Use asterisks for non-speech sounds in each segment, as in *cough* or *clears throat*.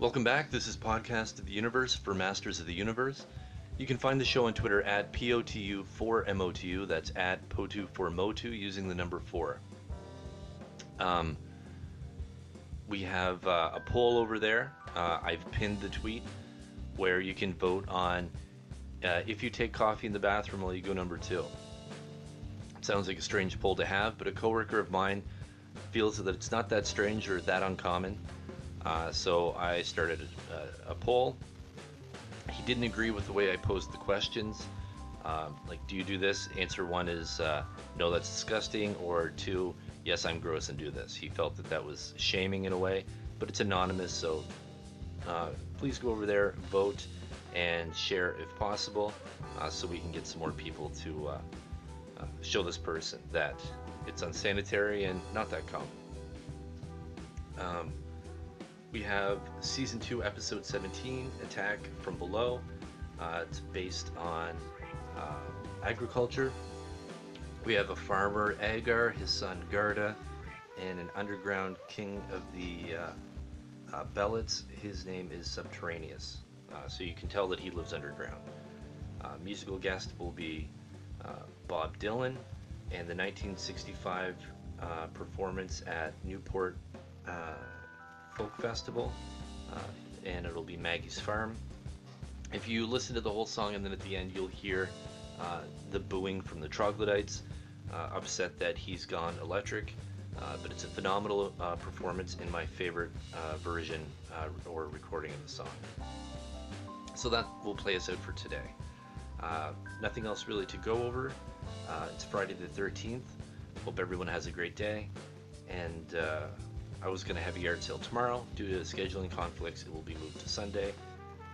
Welcome back. This is Podcast of the Universe for Masters of the Universe. You can find the show on Twitter at POTU4MOTU. That's at POTU4MOTU using the number 4. Um, we have uh, a poll over there. Uh, I've pinned the tweet where you can vote on uh, if you take coffee in the bathroom, will you go number two? sounds like a strange poll to have, but a coworker of mine feels that it's not that strange or that uncommon. Uh, so I started a, a, poll. He didn't agree with the way I posed the questions. Um, like, do you do this? Answer one is uh, no, that's disgusting, or two, yes, I'm gross and do this. He felt that that was shaming in a way, but it's anonymous, so uh, please go over there, vote, and share if possible, uh, so we can get some more people to uh, uh, show this person that it's unsanitary and not that common. Um, we have season 2, episode 17, Attack from Below. Uh, it's based on uh, agriculture. We have a farmer, Agar, his son, Garda, and an underground king of the uh, uh Belots. His name is Subterraneous. Uh, so you can tell that he lives underground. Uh, musical guest will be Bob Dylan and the 1965 performance at Newport Folk Festival, uh, and it'll be Maggie's Farm. If you listen to the whole song and then at the end you'll hear uh, the booing from the troglodytes, uh, upset that he's gone electric. Uh, but it's a phenomenal uh, performance in my favorite uh, version or recording of the song. So that will play us out for today. nothing else really to go over. it's Friday the 13th. Hope everyone has a great day. And I was going to have a yard sale tomorrow. Due to scheduling conflicts, it will be moved to Sunday.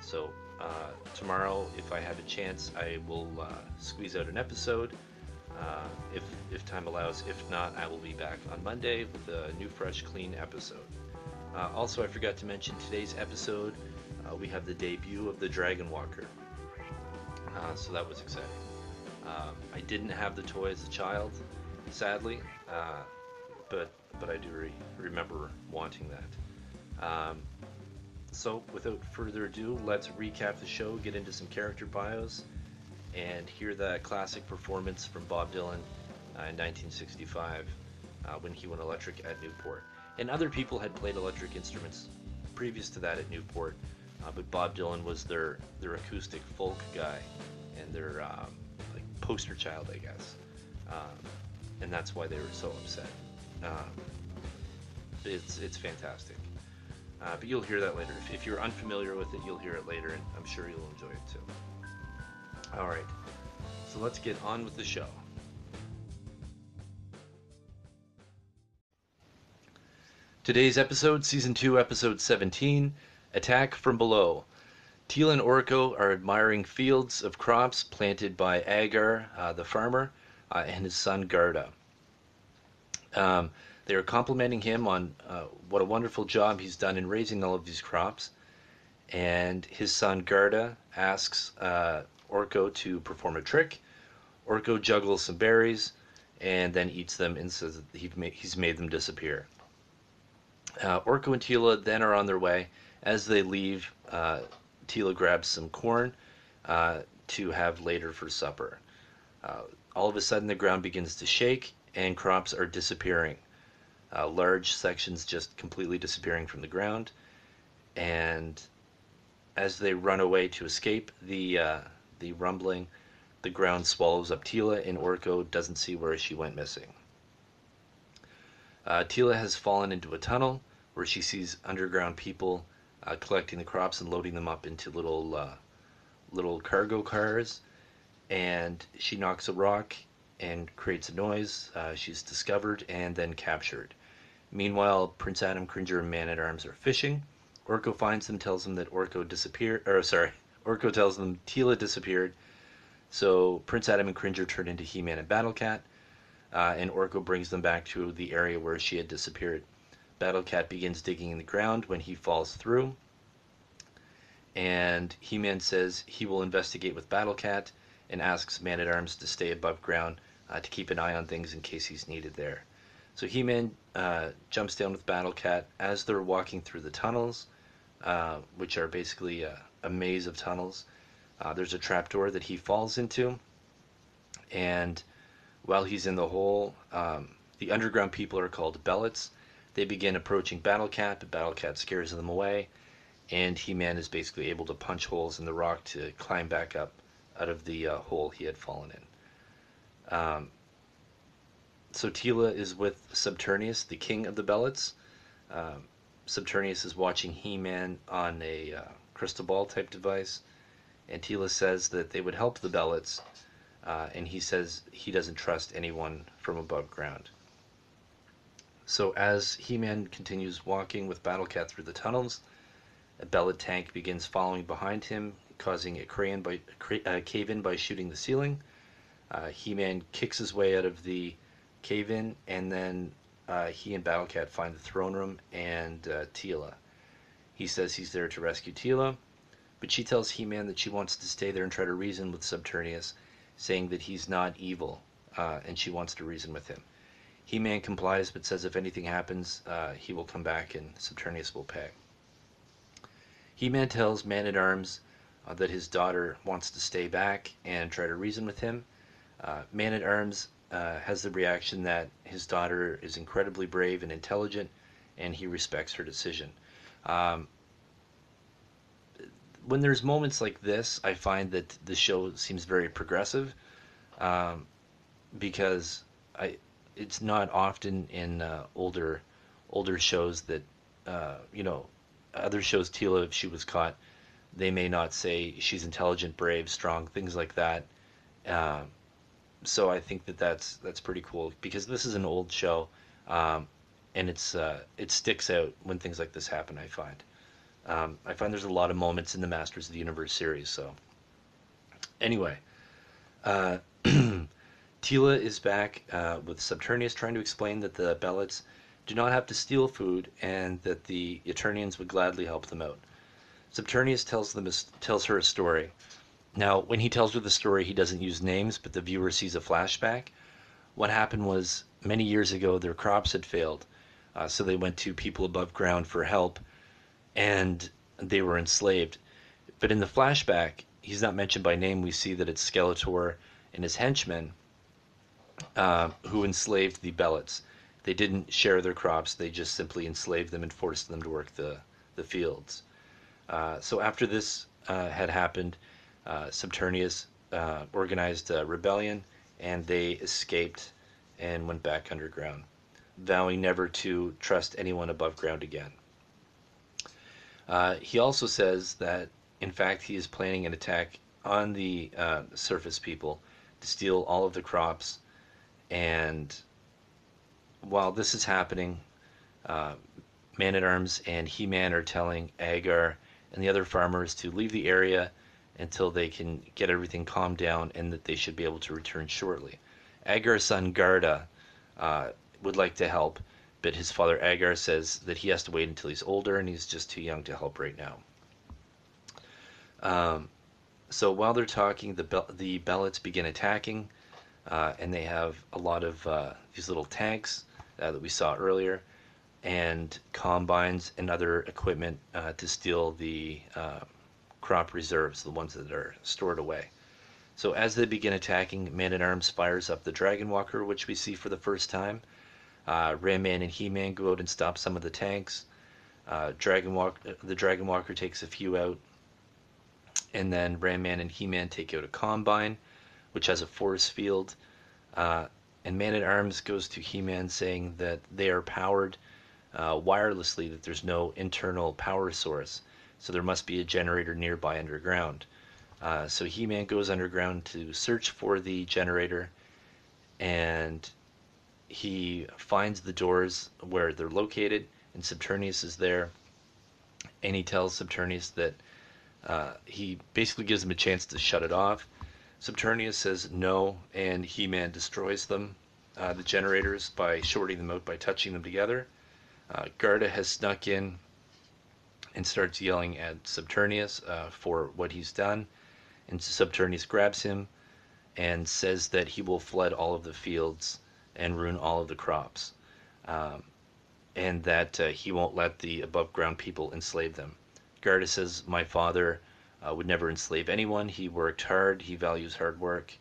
So uh, tomorrow, if I have a chance, I will uh, squeeze out an episode uh, if, if time allows. If not, I will be back on Monday with a new, fresh, clean episode. Uh, also, I forgot to mention today's episode, uh, we have the debut of the Dragon Walker. Uh, so that was exciting. Um, I didn't have the toy as a child, sadly, but but I do re- remember wanting that. Um, so, without further ado, let's recap the show, get into some character bios, and hear that classic performance from Bob Dylan uh, in 1965 uh, when he went electric at Newport. And other people had played electric instruments previous to that at Newport, uh, but Bob Dylan was their their acoustic folk guy and their um, like poster child, I guess. Um, and that's why they were so upset. Um, it's it's fantastic. Uh, but you'll hear that later. If, if, you're unfamiliar with it, you'll hear it later, and I'm sure you'll enjoy it too. All right, so let's get on with the show. Today's episode, Season 2, Episode 17 Attack from Below. Teela and Orko are admiring fields of crops planted by Agar, uh, the farmer, uh, and his son Garda. Um, they are complimenting him on uh, what a wonderful job he's done in raising all of these crops. And his son Garda asks uh, Orko to perform a trick. Orko juggles some berries and then eats them and says that he's made them disappear. Uh, Orko and Teela then are on their way. As they leave, uh, Teela grabs some corn uh, to have later for supper. Uh, all of a sudden, the ground begins to shake and crops are disappearing uh, large sections just completely disappearing from the ground. And as they run away to escape the uh, the rumbling, the ground swallows up Teela, and Orko doesn't see where she went missing. Uh, Teela has fallen into a tunnel where she sees underground people uh, collecting the crops and loading them up into little uh, little cargo cars, and she knocks a rock and creates a noise. Uh, she's discovered and then captured. Meanwhile, Prince Adam, Cringer, and Man at Arms are fishing. Orko finds them, tells them that Orko disappeared. Or sorry, *laughs* Orko tells them Teela disappeared. So Prince Adam and Cringer turn into He-Man and Battlecat, uh, and Orko brings them back to the area where she had disappeared. Battlecat begins digging in the ground when he falls through, and He-Man says he will investigate with Battlecat and asks Man at Arms to stay above ground uh, to keep an eye on things in case he's needed there. So He-Man uh, jumps down with Battle Cat as they're walking through the tunnels. uh, which are basically a, a maze of tunnels. Uh, there's a trapdoor that he falls into, and while he's in the hole, um, the underground people are called Belots. They begin approaching Battle Cat, but Battle Cat scares them away, and He-Man is basically able to punch holes in the rock to climb back up out of the uh, hole he had fallen in. Um, so Teela is with Subternius, the king of the Belots. Um, Subternius is watching He-Man on a uh, crystal ball type device, and Teela says that they would help the Belots, uh, and he says he doesn't trust anyone from above ground. So as He-Man continues walking with Battlecat through the tunnels, a Belot tank begins following behind him, causing a, by, uh, cave-in by shooting the ceiling. Uh, He-Man kicks his way out of the cave-in, and then uh, he and Battlecat find the throne room and uh, Teela. He says he's there to rescue Teela, but she tells He-Man that she wants to stay there and try to reason with Subternius, saying that he's not evil, uh, and she wants to reason with him. He-Man complies, but says if anything happens, uh, he will come back and Subternius will pay. He-Man tells Man-at-Arms uh, that his daughter wants to stay back and try to reason with him. Uh, Man-at-Arms uh, has the reaction that his daughter is incredibly brave and intelligent, and he respects her decision. Um, when there's moments like this, I find that the show seems very progressive, um, because I it's not often in uh, older older shows that uh, you know other shows Teela if she was caught they may not say she's intelligent brave strong things like that um, so I think that that's that's pretty cool because this is an old show, um, and it's uh, it sticks out when things like this happen. I find um, I find there's a lot of moments in the Masters of the Universe series. So anyway, uh, *clears throat* Teela is back uh, with Subternius trying to explain that the Belots do not have to steal food and that the Eternians would gladly help them out. Subternius tells them tells her a story now, when he tells her the story, he doesn't use names, but the viewer sees a flashback. What happened was many years ago, their crops had failed, uh, so they went to people above ground for help, and they were enslaved. But in the flashback, he's not mentioned by name. We see that it's Skeletor and his henchmen uh, who enslaved the Belots. They didn't share their crops; they just simply enslaved them and forced them to work the the fields. Uh, so after this uh, had happened uh, Subternius organized a rebellion, and they escaped and went back underground, vowing never to trust anyone above ground again. Uh, he also says that, in fact, he is planning an attack on the uh, surface people to steal all of the crops. And while this is happening, uh, Man at Arms and He Man are telling Agar and the other farmers to leave the area until they can get everything calmed down and that they should be able to return shortly. Agar's son Garda uh, would like to help, but his father Agar says that he has to wait until he's older and he's just too young to help right now. Um, so while they're talking, the Be- the Belots begin attacking, uh, and they have a lot of uh, these little tanks uh, that we saw earlier, and combines and other equipment uh, to steal the uh, crop reserves, the ones that are stored away. So as they begin attacking, Man at Arms fires up the Dragon Walker, which we see for the first time. Uh, Ram Man and He Man go out and stop some of the tanks. Uh, Dragon Walk, the Dragon Walker takes a few out, and then Ram Man and He Man take out a Combine, which has a force field. Uh, and Man at Arms goes to He Man saying that they are powered uh, wirelessly, that there's no internal power source so there must be a generator nearby underground. Uh, so He Man goes underground to search for the generator, and he finds the doors where they're located, and Subternius is there. And he tells Subternius that uh, he basically gives him a chance to shut it off. Subternius says no, and He Man destroys them, uh, the generators, by shorting them out by touching them together. Uh, Garda has snuck in and starts yelling at Subternius uh, for what he's done. And Subternius grabs him and says that he will flood all of the fields and ruin all of the crops. Um, and that uh, he won't let the above ground people enslave them. Garda says, My father uh, would never enslave anyone. He worked hard, he values hard work,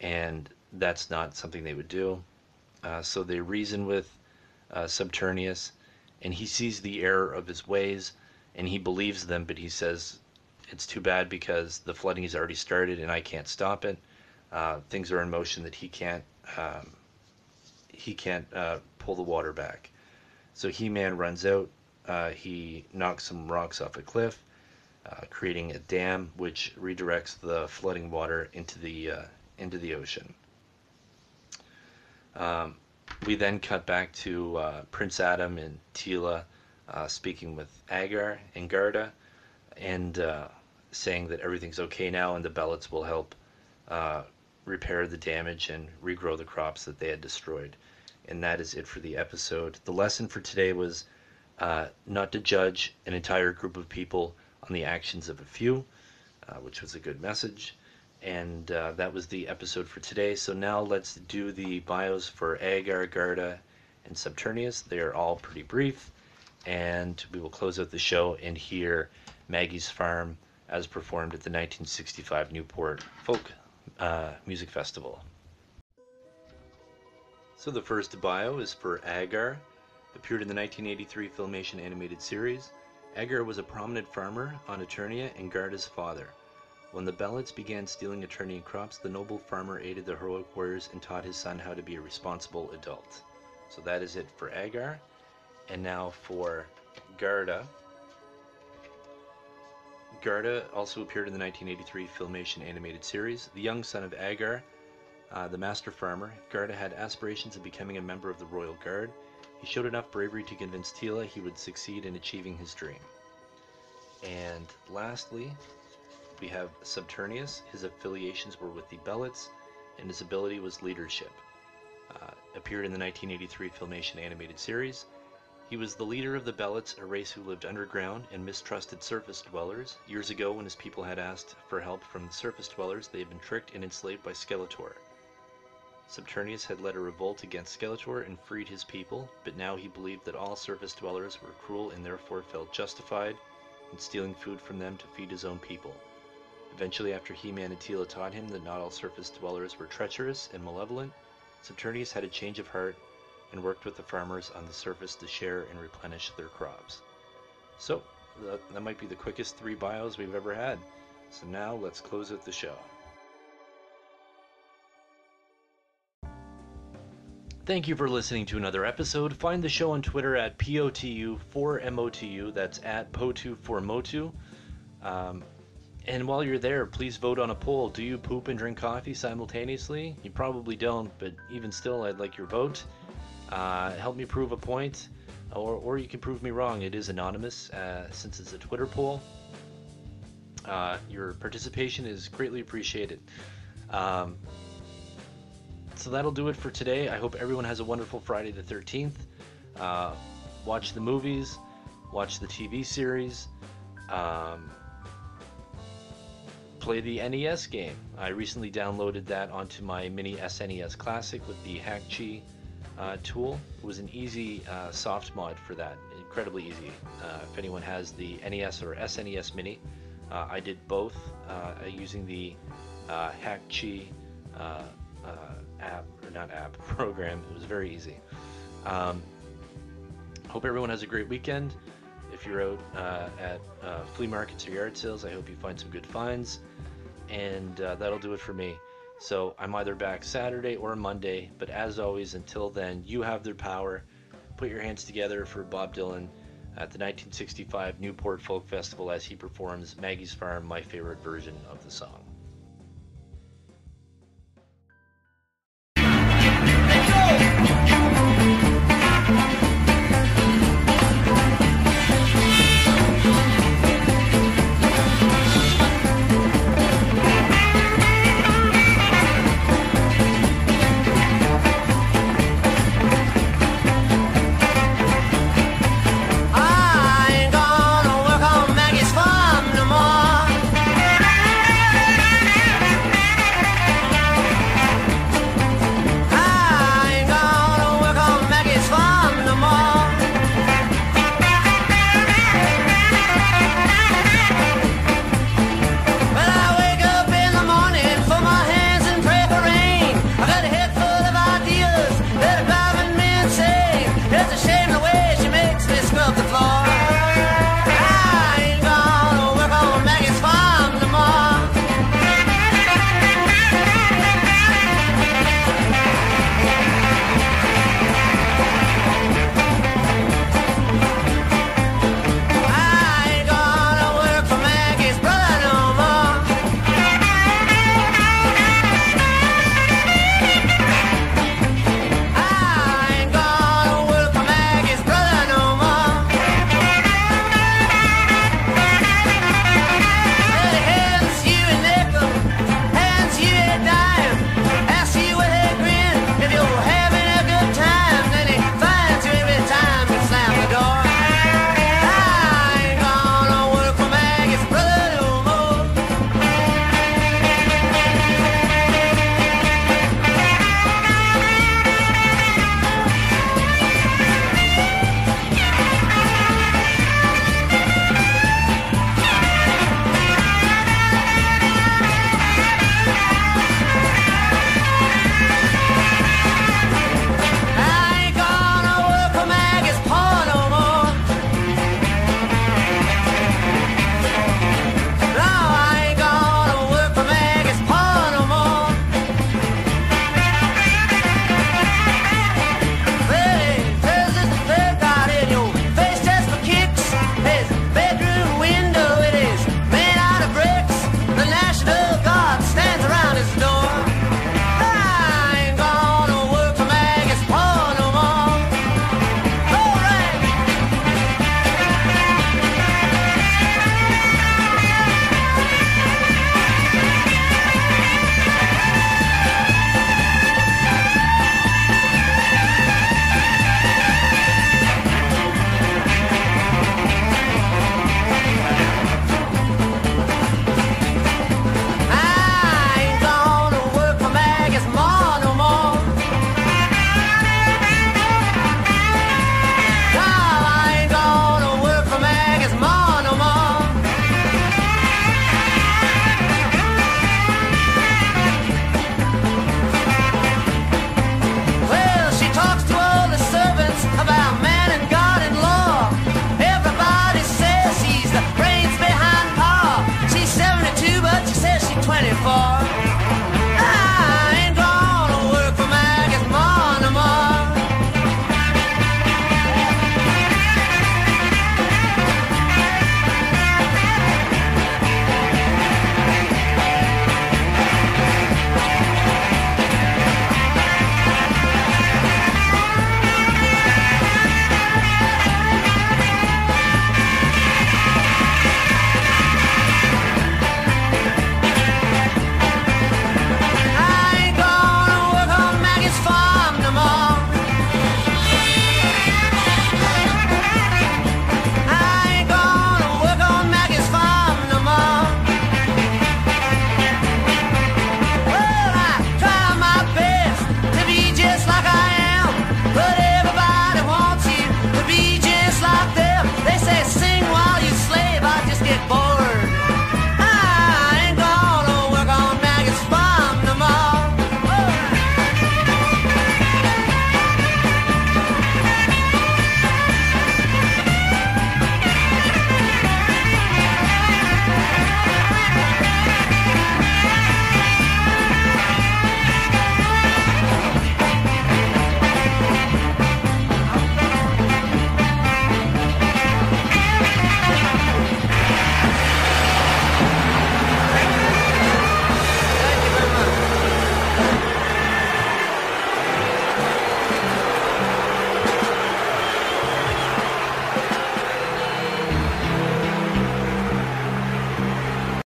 and that's not something they would do. Uh, so they reason with uh, Subternius, and he sees the error of his ways, and he believes them, but he says, It's too bad because the flooding has already started and I can't stop it. Uh, things are in motion that he can't. Um, he can't uh, pull the water back. So He-Man runs out. Uh, he knocks some rocks off a cliff, uh, creating a dam which redirects the flooding water into the uh, into the ocean. Um, we then cut back to uh, Prince Adam and Teela uh, speaking with Agar and Garda, and saying that everything's okay now and the Belots will help repair the damage and regrow the crops that they had destroyed. And that is it for the episode. The lesson for today was uh, not to judge an entire group of people on the actions of a few, uh, which was a good message. And uh, that was the episode for today. So now let's do the bios for Agar, Garda, and Subternius. They are all pretty brief. And we will close out the show and hear Maggie's Farm as performed at the 1965 Newport Folk uh, Music Festival. So the first bio is for Agar, appeared in the 1983 Filmation animated series. Agar was a prominent farmer on Eternia and Garda's father. When the Belots began stealing Eternian crops, the noble farmer aided the heroic warriors and taught his son how to be a responsible adult. So that is it for Agar. And now for Garda. Garda also appeared in the 1983 Filmation animated series. The young son of Agar, uh, the master farmer, Garda had aspirations of becoming a member of the Royal Guard. He showed enough bravery to convince Teela he would succeed in achieving his dream. And lastly, we have Subternius. His affiliations were with the Belots, and his ability was leadership. Uh, appeared in the 1983 Filmation animated series. He was the leader of the Belots, a race who lived underground and mistrusted surface dwellers. Years ago, when his people had asked for help from the surface dwellers, they had been tricked and enslaved by Skeletor. Subternius had led a revolt against Skeletor and freed his people, but now he believed that all surface dwellers were cruel and therefore felt justified in stealing food from them to feed his own people. Eventually, after He-Man and Teela taught him that not all surface dwellers were treacherous and malevolent, Subternius had a change of heart and worked with the farmers on the surface to share and replenish their crops. So, that, that might be the quickest three bios we've ever had. So now let's close out the show. Thank you for listening to another episode. Find the show on Twitter at POTU4MOTU. That's at POTU4MOTU. Um, and while you're there, please vote on a poll. Do you poop and drink coffee simultaneously? You probably don't, but even still, I'd like your vote. Uh, help me prove a point, or, or you can prove me wrong. It is anonymous uh, since it's a Twitter poll. Uh, your participation is greatly appreciated. Um, so that'll do it for today. I hope everyone has a wonderful Friday the 13th. Uh, watch the movies, watch the TV series, um, play the NES game. I recently downloaded that onto my mini SNES Classic with the Hakchi uh, tool. It was an easy uh, soft mod for that, incredibly easy. Uh, if anyone has the NES or SNES Mini, uh, I did both uh, using the uh, Hakchi app, or not app, *laughs* program. It was very easy. Um, hope everyone has a great weekend. If you're out uh, at uh, flea markets or yard sales, I hope you find some good finds. And uh, that'll do it for me. So I'm either back Saturday or Monday, but as always, until then, you have their power. Put your hands together for Bob Dylan at the 1965 Newport Folk Festival as he performs Maggie's Farm, my favorite version of the song.